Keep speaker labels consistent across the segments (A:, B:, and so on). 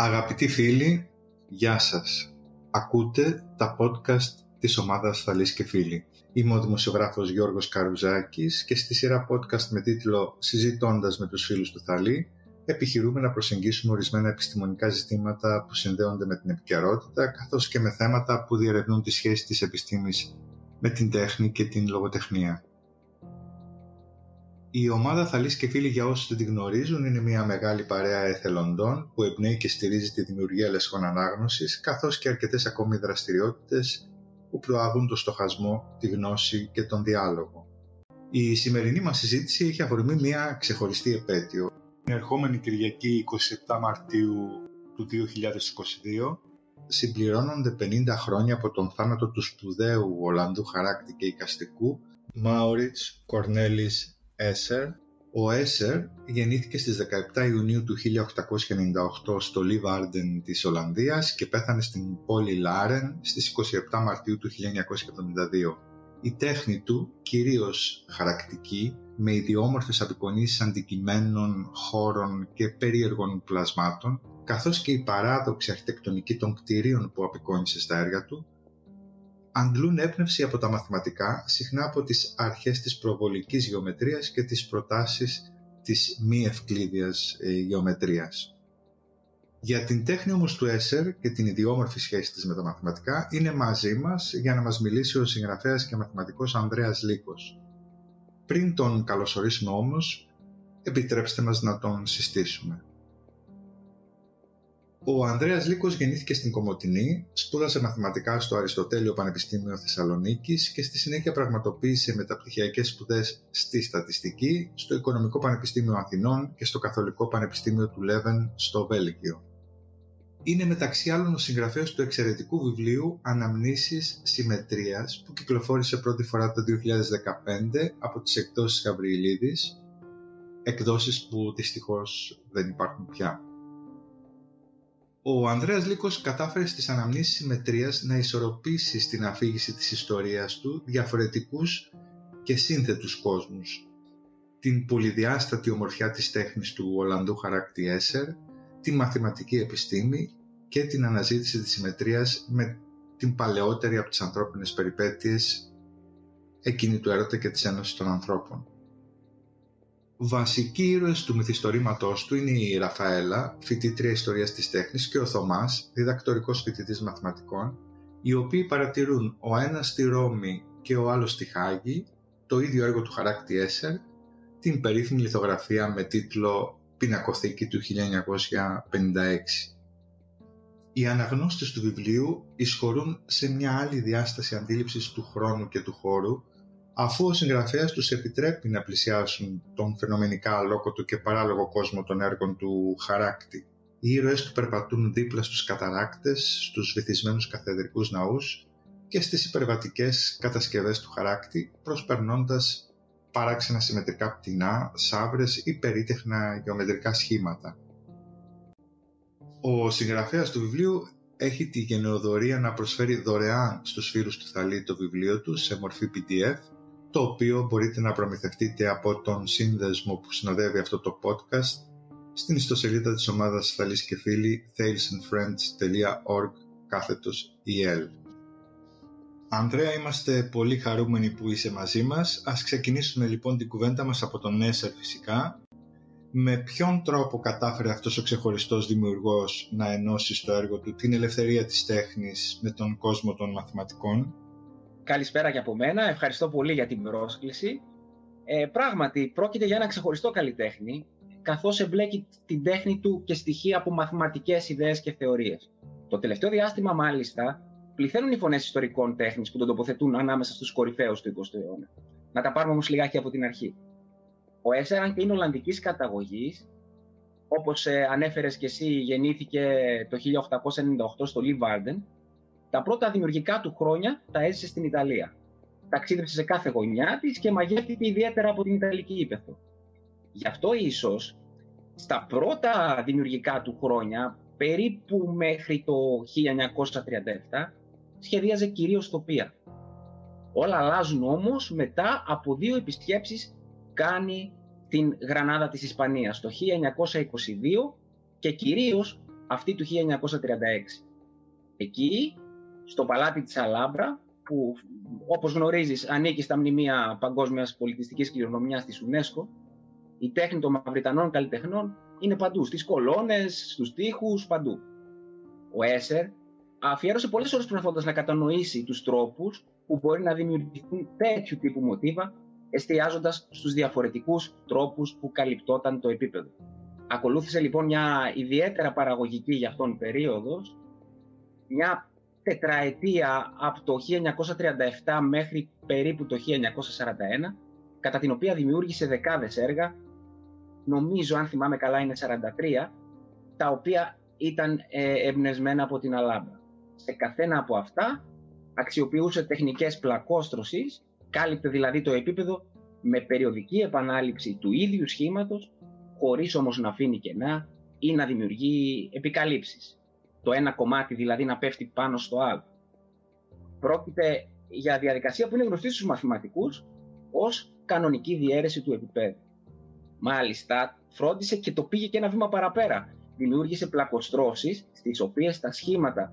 A: Αγαπητοί φίλοι, γεια σας. Ακούτε τα podcast της ομάδας Θαλής και Φίλοι. Είμαι ο δημοσιογράφος Γιώργος Καρουζάκης και στη σειρά podcast με τίτλο «Συζητώντας με τους φίλους του Θαλή» επιχειρούμε να προσεγγίσουμε ορισμένα επιστημονικά ζητήματα που συνδέονται με την επικαιρότητα καθώς και με θέματα που διερευνούν τη σχέση της επιστήμης με την τέχνη και την λογοτεχνία. Η ομάδα Θαλής και Φίλοι για όσους δεν τη γνωρίζουν είναι μια μεγάλη παρέα εθελοντών που εμπνέει και στηρίζει τη δημιουργία λεσχών ανάγνωσης καθώς και αρκετές ακόμη δραστηριότητες που προάγουν το στοχασμό, τη γνώση και τον διάλογο. Η σημερινή μας συζήτηση έχει αφορμή μια ξεχωριστή επέτειο. Την ερχόμενη Κυριακή 27 Μαρτίου του 2022 συμπληρώνονται 50 χρόνια από τον θάνατο του σπουδαίου Ολλανδού χαράκτη και οικαστικού Μάουριτς Κορνέλης Έσερ. Ο Έσερ γεννήθηκε στις 17 Ιουνίου του 1898 στο Λιβάρντεν της Ολλανδίας και πέθανε στην πόλη Λάρεν στις 27 Μαρτίου του 1972. Η τέχνη του, κυρίως χαρακτική, με ιδιόμορφες απεικονίσεις αντικειμένων, χώρων και περίεργων πλασμάτων, καθώς και η παράδοξη αρχιτεκτονική των κτηρίων που απεικόνισε στα έργα του, αντλούν έπνευση από τα μαθηματικά, συχνά από τις αρχές της προβολικής γεωμετρίας και τις προτάσεις της μη ευκλήδιας ε, γεωμετρίας. Για την τέχνη όμως του Έσερ και την ιδιόμορφη σχέση της με τα μαθηματικά είναι μαζί μας για να μας μιλήσει ο συγγραφέας και μαθηματικός Ανδρέας Λίκος. Πριν τον καλωσορίσουμε όμως, επιτρέψτε μας να τον συστήσουμε. Ο Ανδρέας Λίκος γεννήθηκε στην Κομωτινή, σπούδασε μαθηματικά στο Αριστοτέλειο Πανεπιστήμιο Θεσσαλονίκης και στη συνέχεια πραγματοποίησε μεταπτυχιακές σπουδές στη Στατιστική, στο Οικονομικό Πανεπιστήμιο Αθηνών και στο Καθολικό Πανεπιστήμιο του Λέβεν στο Βέλγιο. Είναι μεταξύ άλλων ο συγγραφέας του εξαιρετικού βιβλίου «Αναμνήσεις Συμμετρίας» που κυκλοφόρησε πρώτη φορά το 2015 από τις εκδόσεις Γαβριηλίδης, εκδόσεις που δυστυχώς δεν υπάρχουν πια. Ο Ανδρέας Λύκος κατάφερε στις αναμνήσεις συμμετρίας να ισορροπήσει στην αφήγηση της ιστορίας του διαφορετικούς και σύνθετους κόσμους. Την πολυδιάστατη ομορφιά της τέχνης του Ολλανδού χαράκτη Έσερ, τη μαθηματική επιστήμη και την αναζήτηση της συμμετρίας με την παλαιότερη από τις ανθρώπινες περιπέτειες εκείνη του έρωτα και της ένωσης των ανθρώπων. Βασικοί ήρωες του μυθιστορήματός του είναι η Ραφαέλα, φοιτήτρια ιστορίας της τέχνης και ο Θωμάς, διδακτορικός φοιτητής μαθηματικών, οι οποίοι παρατηρούν ο ένας στη Ρώμη και ο άλλος στη Χάγη το ίδιο έργο του χαράκτη Έσερ, την περίφημη λιθογραφία με τίτλο «Πινακοθήκη» του 1956. Οι αναγνώστες του βιβλίου εισχωρούν σε μια άλλη διάσταση αντίληψης του χρόνου και του χώρου αφού ο συγγραφέας τους επιτρέπει να πλησιάσουν τον φαινομενικά αλόκοτο και παράλογο κόσμο των έργων του χαράκτη. Οι ήρωες του περπατούν δίπλα στους καταράκτες, στους βυθισμένους καθεδρικούς ναούς και στις υπερβατικές κατασκευές του χαράκτη, προσπερνώντας παράξενα συμμετρικά πτηνά, σάβρες ή περίτεχνα γεωμετρικά σχήματα. Ο συγγραφέας του βιβλίου έχει τη γενεοδορία να προσφέρει δωρεάν στους φίλους του Θαλή το βιβλίο του σε μορφή PDF το οποίο μπορείτε να προμηθευτείτε από τον σύνδεσμο που συνοδεύει αυτό το podcast στην ιστοσελίδα της ομάδας Θαλής και Φίλοι thalesandfriends.org κάθετος EL. Ανδρέα, είμαστε πολύ χαρούμενοι που είσαι μαζί μας. Ας ξεκινήσουμε λοιπόν την κουβέντα μας από τον Έσερ φυσικά. Με ποιον τρόπο κατάφερε αυτός ο ξεχωριστός δημιουργός να ενώσει στο έργο του την ελευθερία της τέχνης με τον κόσμο των μαθηματικών;
B: Καλησπέρα και από μένα. Ευχαριστώ πολύ για την πρόσκληση. Ε, πράγματι, πρόκειται για ένα ξεχωριστό καλλιτέχνη, καθώς εμπλέκει την τέχνη του και στοιχεία από μαθηματικές ιδέες και θεωρίες. Το τελευταίο διάστημα, μάλιστα, πληθαίνουν οι φωνές ιστορικών τέχνης που τον τοποθετούν ανάμεσα στους κορυφαίους του 20ου αιώνα. Να τα πάρουμε όμως λιγάκι από την αρχή. Ο Έσεραν και είναι Ολλανδικής καταγωγής, όπως ε, ανέφερες και εσύ, γεννήθηκε το 1898 στο Λιβάρντεν τα πρώτα δημιουργικά του χρόνια τα έζησε στην Ιταλία. Ταξίδευσε σε κάθε γωνιά της και μαγεύτηκε ιδιαίτερα από την Ιταλική ύπεθρο. Γι' αυτό ίσως στα πρώτα δημιουργικά του χρόνια, περίπου μέχρι το 1937, σχεδίαζε κυρίως τοπία. Όλα αλλάζουν όμως μετά από δύο επισκέψεις κάνει την Γρανάδα της Ισπανίας το 1922 και κυρίως αυτή του 1936. Εκεί, στο παλάτι της Αλάμπρα, που όπως γνωρίζεις ανήκει στα μνημεία παγκόσμιας πολιτιστικής κληρονομιάς της UNESCO, η τέχνη των μαυριτανών καλλιτεχνών είναι παντού, στις κολόνες, στους τοίχους, παντού. Ο Έσερ αφιέρωσε πολλές ώρες προσπαθώντας να κατανοήσει τους τρόπους που μπορεί να δημιουργηθούν τέτοιου τύπου μοτίβα, εστιάζοντας στους διαφορετικούς τρόπους που καλυπτόταν το επίπεδο. Ακολούθησε λοιπόν μια ιδιαίτερα παραγωγική για αυτόν περίοδος, μια τετραετία από το 1937 μέχρι περίπου το 1941, κατά την οποία δημιούργησε δεκάδες έργα, νομίζω αν θυμάμαι καλά είναι 43, τα οποία ήταν ε, εμπνευσμένα από την Αλάμπρα. Σε καθένα από αυτά αξιοποιούσε τεχνικές πλακόστρωσης, κάλυπτε δηλαδή το επίπεδο με περιοδική επανάληψη του ίδιου σχήματος, χωρίς όμως να αφήνει κενά ή να δημιουργεί επικαλύψεις. Το ένα κομμάτι δηλαδή να πέφτει πάνω στο άλλο. Πρόκειται για διαδικασία που είναι γνωστή στους μαθηματικούς ως κανονική διαίρεση του επίπεδου. Μάλιστα, φρόντισε και το πήγε και ένα βήμα παραπέρα. Δημιούργησε πλακοστρώσεις στις οποίες τα σχήματα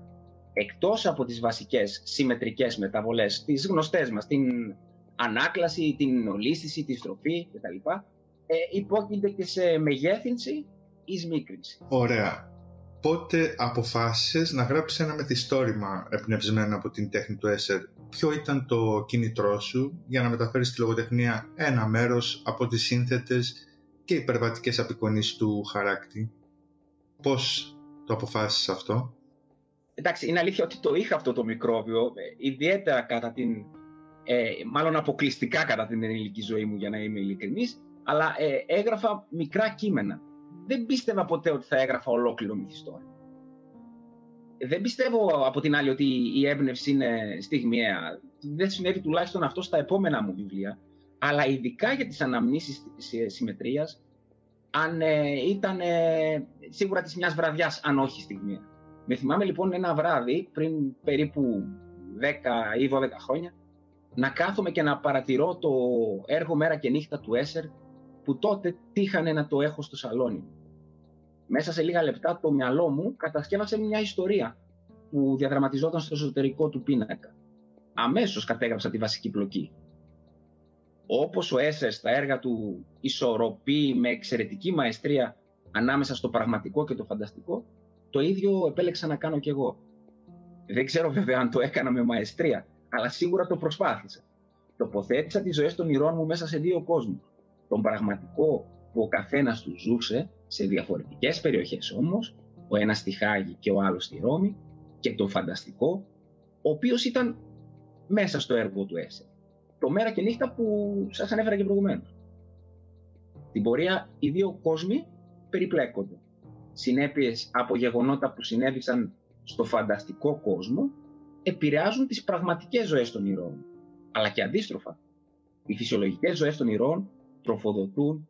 B: εκτός από τις βασικές συμμετρικές μεταβολές, τις γνωστές μας, την ανάκλαση, την ολίσθηση, τη στροφή κτλ. Ε, υπόκεινται και σε μεγέθυνση ή σμίκρυνση.
A: Ωραία. Πότε αποφάσισες να γράψεις ένα μεθυστόρημα εμπνευσμένο από την τέχνη του Έσερ. Ποιο ήταν το κίνητρό σου για να μεταφέρεις στη λογοτεχνία ένα μέρος από τις σύνθετες και υπερβατικές απεικονίσεις του χαράκτη; Πώς το αποφάσισες αυτό;
B: εντάξει, είναι αλήθεια ότι το είχα αυτό το μικρόβιο, ε, ιδιαίτερα κατά την, ε, μάλλον αποκλειστικά κατά την ενήλικη ζωή μου για να είμαι ειλικρινής, αλλά ε, έγραφα μικρά κείμενα. Δεν πίστευα ποτέ ότι θα έγραφα ολόκληρο μυθιστόρημα. Δεν πιστεύω από την άλλη ότι η έμπνευση είναι στιγμιαία. Δεν συνέβη τουλάχιστον αυτό στα επόμενα μου βιβλία. Αλλά ειδικά για τις αναμνήσεις της συμμετρίας, αν ε, ήταν ε, σίγουρα της μιας βραδιάς, αν όχι στιγμιαία. Με θυμάμαι λοιπόν ένα βράδυ πριν περίπου 10 ή 12 χρόνια να κάθομαι και να παρατηρώ το έργο μέρα και νύχτα του Έσερ που τότε τύχανε να το έχω στο σαλόνι μου. Μέσα σε λίγα λεπτά το μυαλό μου κατασκεύασε μια ιστορία που διαδραματιζόταν στο εσωτερικό του πίνακα. Αμέσως κατέγραψα τη βασική πλοκή. Όπως ο Έσερ στα έργα του ισορροπεί με εξαιρετική μαεστρία ανάμεσα στο πραγματικό και το φανταστικό, το ίδιο επέλεξα να κάνω κι εγώ. Δεν ξέρω βέβαια αν το έκανα με μαεστρία, αλλά σίγουρα το προσπάθησα. Τοποθέτησα τις ζωές των ηρώων μου μέσα σε δύο κόσμους. Τον πραγματικό που ο καθένας του ζούσε σε διαφορετικές περιοχές όμως, ο ένας στη Χάγη και ο άλλος στη Ρώμη, και τον φανταστικό, ο οποίος ήταν μέσα στο έργο του Έσε. Το μέρα και νύχτα που σας ανέφερα και προηγουμένως. Την πορεία οι δύο κόσμοι περιπλέκονται συνέπειες από γεγονότα που συνέβησαν στο φανταστικό κόσμο επηρεάζουν τις πραγματικές ζωές των ηρώων. Αλλά και αντίστροφα. Οι φυσιολογικές ζωές των ηρώων τροφοδοτούν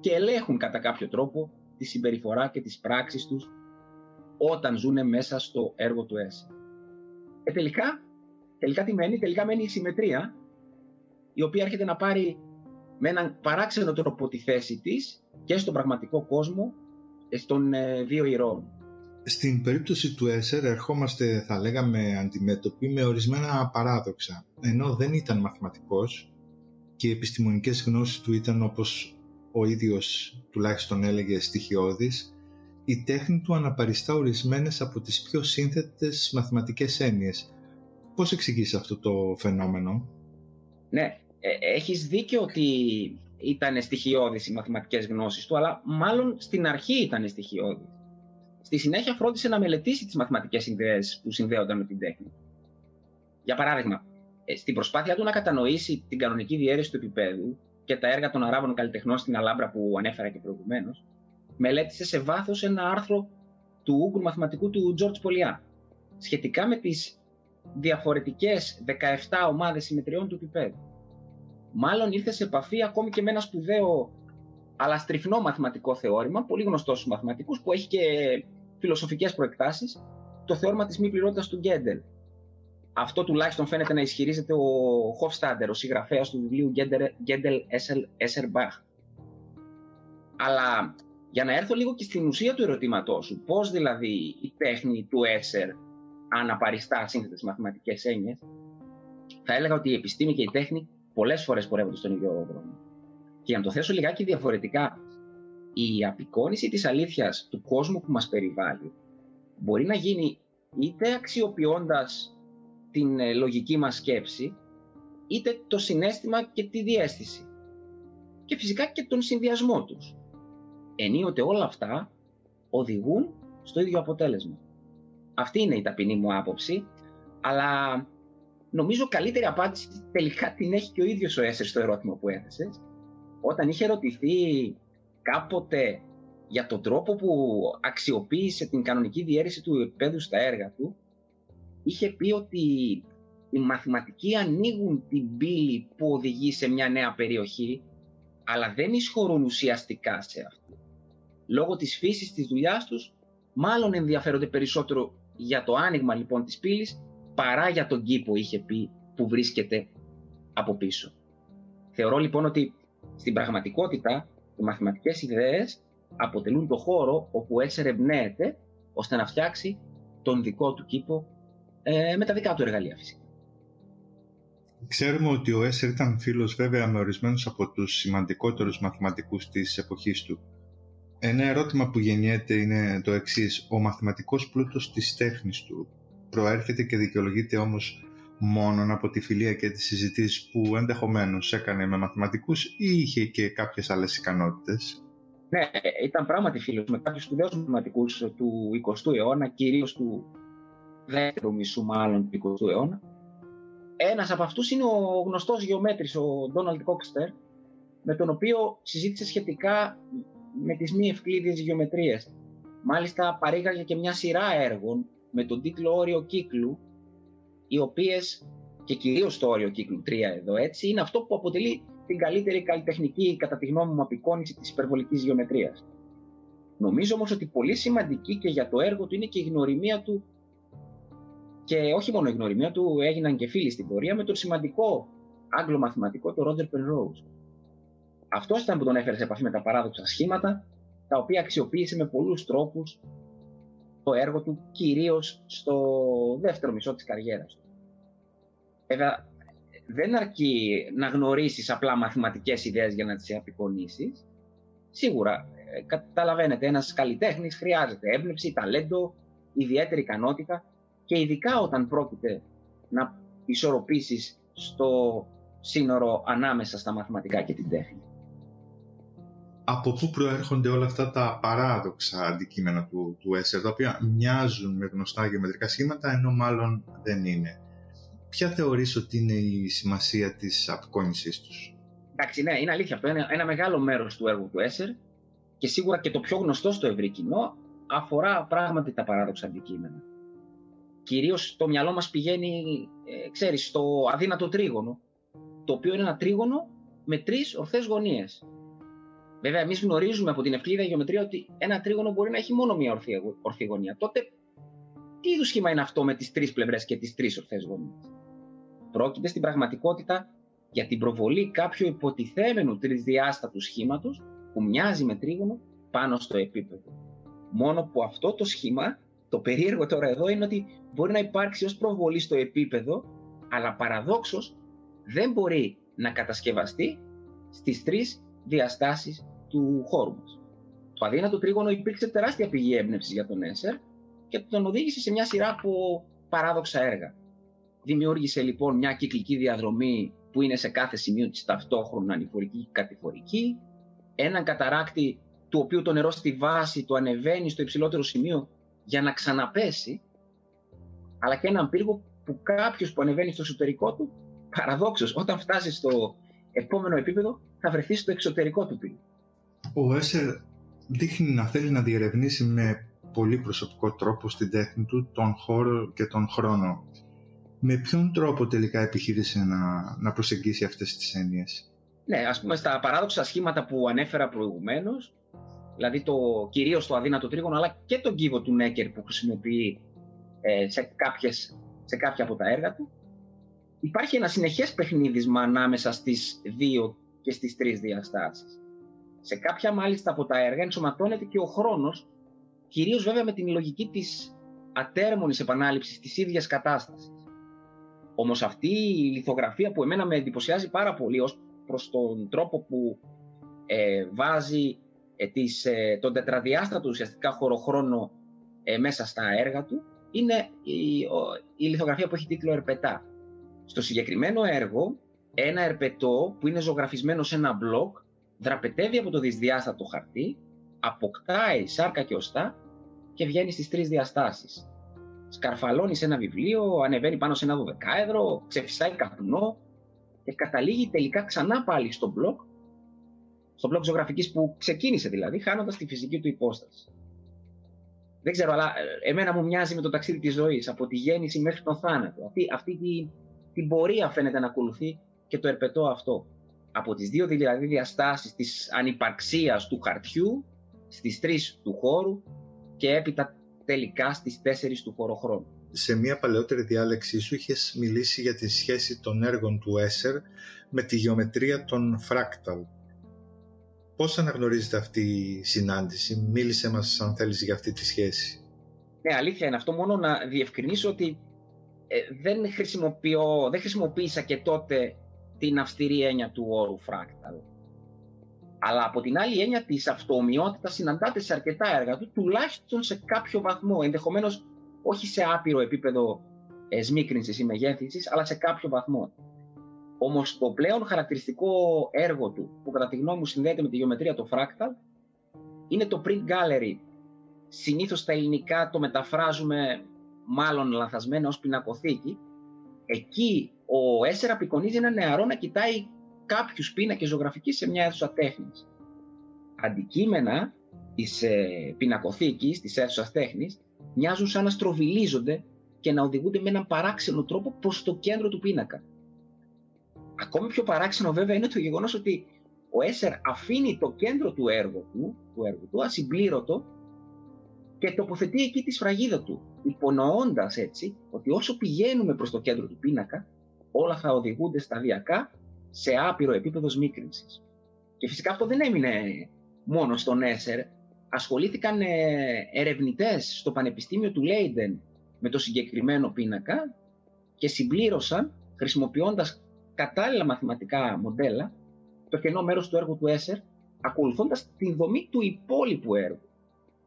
B: και ελέγχουν κατά κάποιο τρόπο τη συμπεριφορά και τις πράξεις τους όταν ζουν μέσα στο έργο του ΕΣ. Ε, τελικά, τελικά τι μένει, τελικά μένει η συμμετρία η οποία έρχεται να πάρει με έναν παράξενο τρόπο τη θέση της και στον πραγματικό κόσμο στον ε, δύο ηρώων.
A: Στην περίπτωση του Έσερ ερχόμαστε θα λέγαμε αντιμέτωποι με ορισμένα παράδοξα. Ενώ δεν ήταν μαθηματικός και οι επιστημονικές γνώσεις του ήταν όπως ο ίδιος τουλάχιστον έλεγε στοιχειώδης, η τέχνη του αναπαριστά ορισμένες από τις πιο σύνθετες μαθηματικές έννοιες. Πώς εξηγείς αυτό το φαινόμενο;
B: Ναι, ε, έχεις δίκιο ότι ήταν στοιχειώδης οι μαθηματικές γνώσεις του, αλλά μάλλον στην αρχή ήταν στοιχειώδης. Στη συνέχεια φρόντισε να μελετήσει τις μαθηματικές συνδέες που συνδέονταν με την τέχνη. Για παράδειγμα, ε, στην προσπάθεια του να κατανοήσει την κανονική διαίρεση του επίπεδου και τα έργα των Αράβων καλλιτεχνών στην Αλάμπρα που ανέφερα και προηγουμένως, μελέτησε σε βάθος ένα άρθρο του Ούγκρου μαθηματικού του George Πολιά σχετικά με τις διαφορετικές 17 ομάδες συμμετριών του επίπεδου μάλλον ήρθε σε επαφή ακόμη και με ένα σπουδαίο αλλά στριφνό μαθηματικό θεώρημα, πολύ γνωστός στους μαθηματικούς, που έχει και φιλοσοφικές προεκτάσεις, το θεώρημα της μη πληρότητας του Γκέντελ. Αυτό τουλάχιστον φαίνεται να ισχυρίζεται ο Χοφστάντερ, ο συγγραφέας του βιβλίου Γκέντελ Esser Bach. Αλλά Για να έρθω λίγο και στην ουσία του ερωτήματός σου, πώς δηλαδή η τέχνη του Έσερ αναπαριστά σύνθετες μαθηματικές έννοιες, θα έλεγα ότι η επιστήμη και η τέχνη πολλές φορές πορεύονται στον ίδιο δρόμο. Και για να το θέσω λιγάκι διαφορετικά, η απεικόνηση της αλήθειας του κόσμου που μας περιβάλλει μπορεί να γίνει είτε αξιοποιώντας την ε, λογική μας σκέψη, είτε το συνέστημα και τη διέστηση. Και φυσικά και τον συνδυασμό τους. Ενίοτε όλα αυτά οδηγούν στο ίδιο αποτέλεσμα. Αυτή είναι η ταπεινή μου άποψη, αλλά νομίζω καλύτερη απάντηση τελικά την έχει και ο ίδιος ο Έσερ στο ερώτημα που έθεσες. Όταν είχε ρωτηθεί κάποτε για τον τρόπο που αξιοποίησε την κανονική διαίρεση του επίπεδου στα έργα του, είχε πει ότι οι μαθηματικοί ανοίγουν την πύλη που οδηγεί σε μια νέα περιοχή, αλλά δεν εισχωρούν ουσιαστικά σε αυτή. Λόγω της φύσης της δουλειάς τους, μάλλον ενδιαφέρονται περισσότερο για το άνοιγμα λοιπόν της πύλης, παρά για τον κήπο είχε πει που βρίσκεται από πίσω. Θεωρώ λοιπόν ότι στην πραγματικότητα οι μαθηματικές ιδέες αποτελούν το χώρο όπου έτσι ερευνέεται ώστε να φτιάξει τον δικό του κήπο ε, με τα δικά του εργαλεία φυσικά.
A: Ξέρουμε ότι ο Έσερ ήταν φίλος βέβαια με ορισμένους από τους σημαντικότερους μαθηματικούς της εποχής του. Ένα ερώτημα που γεννιέται είναι το εξής. Ο μαθηματικός πλούτος της τέχνης του προέρχεται και δικαιολογείται όμως μόνο από τη φιλία και τις συζητήσεις που ενδεχομένως έκανε με μαθηματικούς ή είχε και κάποιες άλλες ικανότητες;
B: Ναι, ήταν πράγματι φίλος με κάποιους σπουδαίους μαθηματικούς του 20ου αιώνα, κυρίως του δεύτερου μισού μάλλον του 20ου αιώνα. Ένας από αυτούς είναι ο γνωστός γεωμέτρης, ο Ντόναλντ Κόκστερ, με τον οποίο συζήτησε σχετικά με τις μη ευκλήδιες γεωμετρίες. Μάλιστα παρήγαγε και μια σειρά έργων με τον τίτλο «Όριο κύκλου», οι οποίες, και κυρίως το όριο κύκλου 3 εδώ έτσι, είναι αυτό που αποτελεί την καλύτερη καλλιτεχνική, κατά τη γνώμη μου, απεικόνηση της υπερβολικής γεωμετρίας. Νομίζω όμως ότι πολύ σημαντική και για το έργο του είναι και η γνωριμία του και όχι μόνο η γνωριμία του, έγιναν και φίλοι στην πορεία με τον σημαντικό Άγγλο μαθηματικό, τον Ρότζερ Penrose. Αυτός ήταν που τον έφερε σε επαφή με τα παράδοξα σχήματα, τα οποία αξιοποίησε με πολλούς τρόπους το έργο του, κυρίως στο δεύτερο μισό της καριέρας του. Βέβαια, δεν αρκεί να γνωρίσεις απλά μαθηματικές ιδέες για να τις απεικονίσεις. Σίγουρα, ε, καταλαβαίνετε, ένας καλλιτέχνης χρειάζεται έμπνευση, ταλέντο, ιδιαίτερη ικανότητα και ειδικά όταν πρόκειται να ισορροπήσεις στο σύνορο ανάμεσα στα μαθηματικά και την τέχνη.
A: Από πού προέρχονται όλα αυτά τα παράδοξα αντικείμενα του, του ΕΣΕΡ, τα οποία μοιάζουν με γνωστά γεωμετρικά σχήματα, ενώ μάλλον δεν είναι. Ποια θεωρείς ότι είναι η σημασία της απεικόνησής τους;
B: Εντάξει, ναι, είναι αλήθεια αυτό. Είναι ένα μεγάλο μέρος του έργου του ΕΣΕΡ και σίγουρα και το πιο γνωστό στο ευρύ κοινό αφορά πράγματι τα παράδοξα αντικείμενα κυρίως το μυαλό μας πηγαίνει, ε, ξέρεις, στο αδύνατο τρίγωνο, το οποίο είναι ένα τρίγωνο με τρεις ορθές γωνίες. Βέβαια, εμείς γνωρίζουμε από την ευκλήδα γεωμετρία ότι ένα τρίγωνο μπορεί να έχει μόνο μία ορθή, ορθή γωνία. Τότε, τι είδους σχήμα είναι αυτό με τις τρεις πλευρές και τις τρεις ορθές γωνίες; Πρόκειται στην πραγματικότητα για την προβολή κάποιου υποτιθέμενου τρισδιάστατου σχήματος που μοιάζει με τρίγωνο πάνω στο επίπεδο. Μόνο που αυτό το σχήμα το περίεργο τώρα εδώ είναι ότι μπορεί να υπάρξει ως προβολή στο επίπεδο, αλλά παραδόξως δεν μπορεί να κατασκευαστεί στις τρεις διαστάσεις του χώρου μας. Το αδύνατο τρίγωνο υπήρξε τεράστια πηγή έμπνευσης για τον Έσερ και τον οδήγησε σε μια σειρά από παράδοξα έργα. Δημιούργησε λοιπόν μια κυκλική διαδρομή που είναι σε κάθε σημείο της ταυτόχρονα ανηφορική και κατηφορική, έναν καταράκτη του οποίου το νερό στη βάση του ανεβαίνει στο υψηλότερο σημείο για να ξαναπέσει, αλλά και έναν πύργο που κάποιος που ανεβαίνει στο εσωτερικό του, παραδόξως, όταν φτάσει στο επόμενο επίπεδο, θα βρεθεί στο εξωτερικό του πύργου.
A: Ο Έσερ δείχνει να θέλει να διερευνήσει με πολύ προσωπικό τρόπο στην τέχνη του τον χώρο και τον χρόνο. Με ποιον τρόπο τελικά επιχείρησε να, να προσεγγίσει αυτές τις έννοιες;
B: Ναι, ας πούμε στα παράδοξα σχήματα που ανέφερα προηγουμένως, δηλαδή το, κυρίως το αδύνατο τρίγωνο, αλλά και τον κύβο του Νέκερ που χρησιμοποιεί ε, σε, κάποιες, σε κάποια από τα έργα του. Υπάρχει ένα συνεχές παιχνίδισμα ανάμεσα στις δύο και στις τρεις διαστάσεις. Σε κάποια μάλιστα από τα έργα ενσωματώνεται και ο χρόνος, κυρίως βέβαια με την λογική της ατέρμονης επανάληψης της ίδιας κατάστασης. Όμως αυτή η λιθογραφία που εμένα με εντυπωσιάζει πάρα πολύ ως προς τον τρόπο που ε, βάζει ε, της, ε, τον τετραδιάστατο ουσιαστικά χωροχρόνο ε, μέσα στα έργα του, είναι η, η λιθογραφία που έχει τίτλο «Ερπετά». Στο συγκεκριμένο έργο, ένα ερπετό που είναι ζωγραφισμένο σε ένα μπλοκ, δραπετεύει από το δυσδιάστατο χαρτί, αποκτάει σάρκα και οστά και βγαίνει στις τρεις διαστάσεις. Σκαρφαλώνει σε ένα βιβλίο, ανεβαίνει πάνω σε ένα δωδεκάεδρο, ξεφυσάει καπνό και καταλήγει τελικά ξανά πάλι στο μπλοκ, στο μπλοκ ζωγραφικής που ξεκίνησε δηλαδή, χάνοντας τη φυσική του υπόσταση. Δεν ξέρω, αλλά ε, εμένα μου μοιάζει με το ταξίδι της ζωής, από τη γέννηση μέχρι τον θάνατο. Αυτή, αυτή τη, την πορεία φαίνεται να ακολουθεί και το ερπετό αυτό. Από τις δύο δηλαδή διαστάσεις της ανυπαρξίας του χαρτιού, στις τρεις του χώρου και έπειτα τελικά στις τέσσερις του χωροχρόνου.
A: Σε μια παλαιότερη διάλεξή σου είχες μιλήσει για τη σχέση των έργων του Έσερ με τη γεωμετρία των φράκταλ. Πώς αναγνωρίζεται αυτή η συνάντηση, μίλησε μας αν θέλεις για αυτή τη σχέση.
B: Ναι, αλήθεια είναι αυτό, μόνο να διευκρινίσω ότι ε, δεν, χρησιμοποιώ, δεν χρησιμοποίησα και τότε την αυστηρή έννοια του όρου φράκταλ. Αλλά από την άλλη έννοια της αυτοομοιότητας συναντάται σε αρκετά έργα του, τουλάχιστον σε κάποιο βαθμό, ενδεχομένως όχι σε άπειρο επίπεδο ε, σμίκρινσης ή μεγέθυνσης, αλλά σε κάποιο βαθμό. Όμως το πλέον χαρακτηριστικό έργο του, που κατά τη γνώμη μου συνδέεται με τη γεωμετρία το φράκταλ, είναι το print gallery. Συνήθως στα ελληνικά το μεταφράζουμε μάλλον λανθασμένα ως πινακοθήκη. Εκεί ο Έσσερα απεικονίζει ένα νεαρό να κοιτάει κάποιους πίνακε ζωγραφική σε μια αίθουσα τέχνης. Αντικείμενα της ε, πινακοθήκης, της αίθουσα τέχνης, μοιάζουν σαν να στροβιλίζονται και να οδηγούνται με έναν παράξενο τρόπο προς το κέντρο του πίνακα. Ακόμη πιο παράξενο βέβαια είναι το γεγονός ότι ο Έσερ αφήνει το κέντρο του έργου του, του, έργου του ασυμπλήρωτο και τοποθετεί εκεί τη σφραγίδα του, υπονοώντας έτσι ότι όσο πηγαίνουμε προς το κέντρο του πίνακα, όλα θα οδηγούνται σταδιακά σε άπειρο επίπεδο σμίκρινσης. Και φυσικά αυτό δεν έμεινε μόνο στον Έσερ. Ασχολήθηκαν ε, ερευνητές στο Πανεπιστήμιο του Λέιντεν με το συγκεκριμένο πίνακα και συμπλήρωσαν, χρησιμοποιώντας κατάλληλα μαθηματικά μοντέλα, το κενό μέρος του έργου του Έσερ, ακολουθώντας την δομή του υπόλοιπου έργου.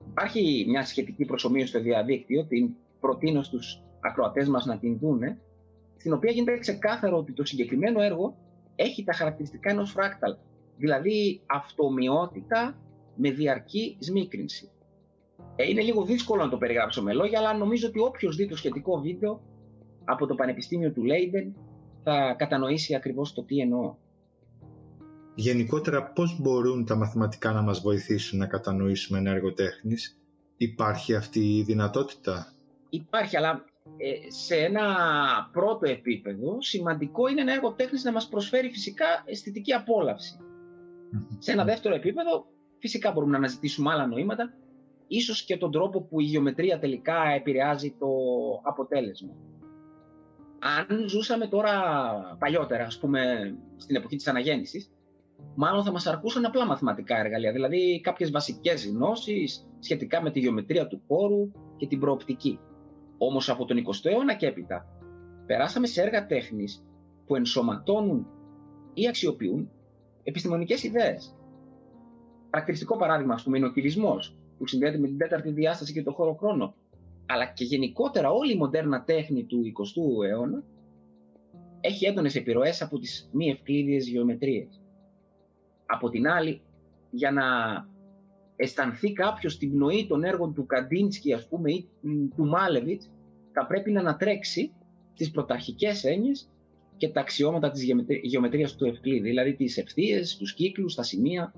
B: Υπάρχει μια σχετική προσωμείωση στο διαδίκτυο, την προτείνω στους ακροατές μας να την δούνε, στην οποία γίνεται ξεκάθαρο ότι το συγκεκριμένο έργο έχει τα χαρακτηριστικά ενός φράκταλ, δηλαδή αυτομοιότητα με διαρκή σμίκρινση. Ε, είναι λίγο δύσκολο να το περιγράψω με λόγια, αλλά νομίζω ότι όποιος δει το σχετικό βίντεο από το Πανεπιστήμιο του Λέιντεν θα κατανοήσει ακριβώς το τι εννοώ.
A: Γενικότερα πώς μπορούν τα μαθηματικά να μας βοηθήσουν να κατανοήσουμε ένα έργο τέχνης; Υπάρχει αυτή η δυνατότητα;
B: Υπάρχει, αλλά ε, σε ένα πρώτο επίπεδο σημαντικό είναι ένα έργο τέχνης να μας προσφέρει φυσικά αισθητική Σε ένα δεύτερο επίπεδο φυσικά μπορούμε να αναζητήσουμε άλλα νοήματα, ίσως και τον τρόπο που η γεωμετρία τελικά επηρεάζει το αποτέλεσμα. Αν ζούσαμε τώρα παλιότερα, ας πούμε, στην εποχή της αναγέννησης, μάλλον θα μας αρκούσαν απλά μαθηματικά εργαλεία, δηλαδή κάποιες βασικές γνώσεις σχετικά με τη γεωμετρία του χώρου και την προοπτική. Όμως από τον 20ο αιώνα και έπειτα περάσαμε σε έργα τέχνης που ενσωματώνουν ή αξιοποιούν επιστημονικές ιδέες. Χαρακτηριστικό παράδειγμα, ας πούμε, είναι ο κυβισμός, που συνδέεται με την τέταρτη διάσταση και το χώρο χρόνο. Αλλά και γενικότερα όλη η μοντέρνα τέχνη του 20ου αιώνα έχει έντονες επιρροές από τις μη ευκλήδιες γεωμετρίες. Από την άλλη, για να αισθανθεί κάποιος την πνοή των έργων του Καντίνσκι, ας πούμε, ή του Μάλεβιτς, θα πρέπει να ανατρέξει τις πρωταρχικές έννοιες και τα αξιώματα της γεωμετρίας του Ευκλήδη, δηλαδή τις ευθείες, τους κύκλους, τα σημεία.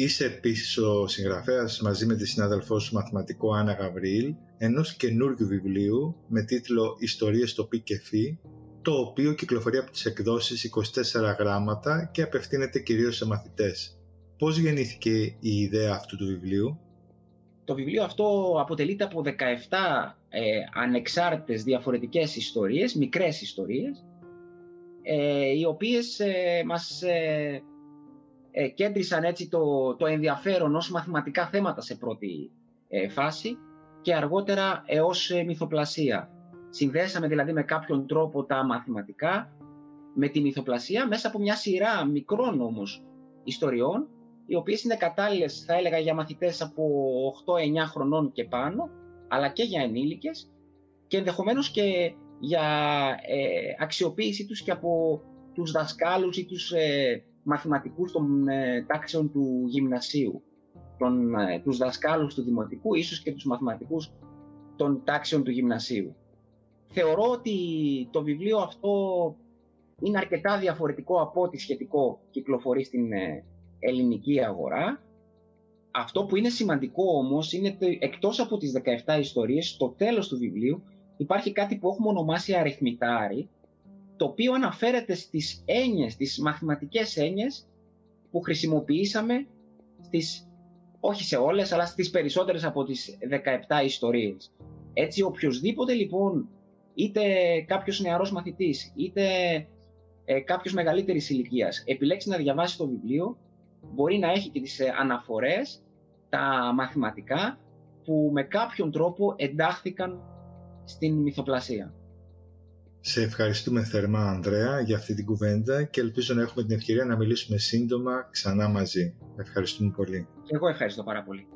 A: Είσαι επίσης ο συγγραφέας μαζί με τη συνάδελφό σου μαθηματικό Άννα Γαβρίλ ενός καινούργιου βιβλίου με τίτλο Ιστορίες στο πι και φι, το οποίο κυκλοφορεί από τις εκδόσεις 24 γράμματα και απευθύνεται κυρίως σε μαθητές. Πώς γεννήθηκε η ιδέα αυτού του βιβλίου;
B: Το βιβλίο αυτό αποτελείται από 17 ε, ανεξάρτητες διαφορετικές ιστορίες, μικρές ιστορίες, ε, οι οποίες ε, μας ε, ε, κέντρισαν έτσι το, το ενδιαφέρον ως μαθηματικά θέματα σε πρώτη ε, φάση και αργότερα έως ε, μυθοπλασία. Συνδέσαμε δηλαδή με κάποιον τρόπο τα μαθηματικά με τη μυθοπλασία μέσα από μια σειρά μικρών όμως ιστοριών οι οποίες είναι κατάλληλες θα έλεγα για μαθητές από 8-9 χρονών και πάνω αλλά και για ενήλικες και ενδεχομένως και για ε, αξιοποίηση τους και από τους δασκάλους ή τους ε, μαθηματικούς των ε, τάξεων του γυμνασίου, τον, ε, τους δασκάλους του δημοτικού, ίσως και τους μαθηματικούς των τάξεων του γυμνασίου. Θεωρώ ότι το βιβλίο αυτό είναι αρκετά διαφορετικό από ό,τι σχετικό κυκλοφορεί στην ε, ελληνική αγορά. Αυτό που είναι σημαντικό όμως είναι ότι εκτός από τις 17 ιστορίες, στο τέλος του βιβλίου υπάρχει κάτι που έχουμε ονομάσει αριθμητάρι, το οποίο αναφέρεται στις έννοιες, τις μαθηματικές έννοιες που χρησιμοποιήσαμε στις, όχι σε όλες, αλλά στις περισσότερες από τις 17 ιστορίες. Έτσι, οποιοδήποτε λοιπόν, είτε κάποιος νεαρός μαθητής, είτε ε, κάποιος μεγαλύτερης ηλικίας, επιλέξει να διαβάσει το βιβλίο, μπορεί να έχει και τις ε, αναφορές, τα μαθηματικά, που με κάποιον τρόπο εντάχθηκαν στην μυθοπλασία.
A: Σε ευχαριστούμε θερμά Ανδρέα για αυτή την κουβέντα και ελπίζω να έχουμε την ευκαιρία να μιλήσουμε σύντομα ξανά μαζί. Ευχαριστούμε πολύ.
B: Και εγώ ευχαριστώ πάρα πολύ.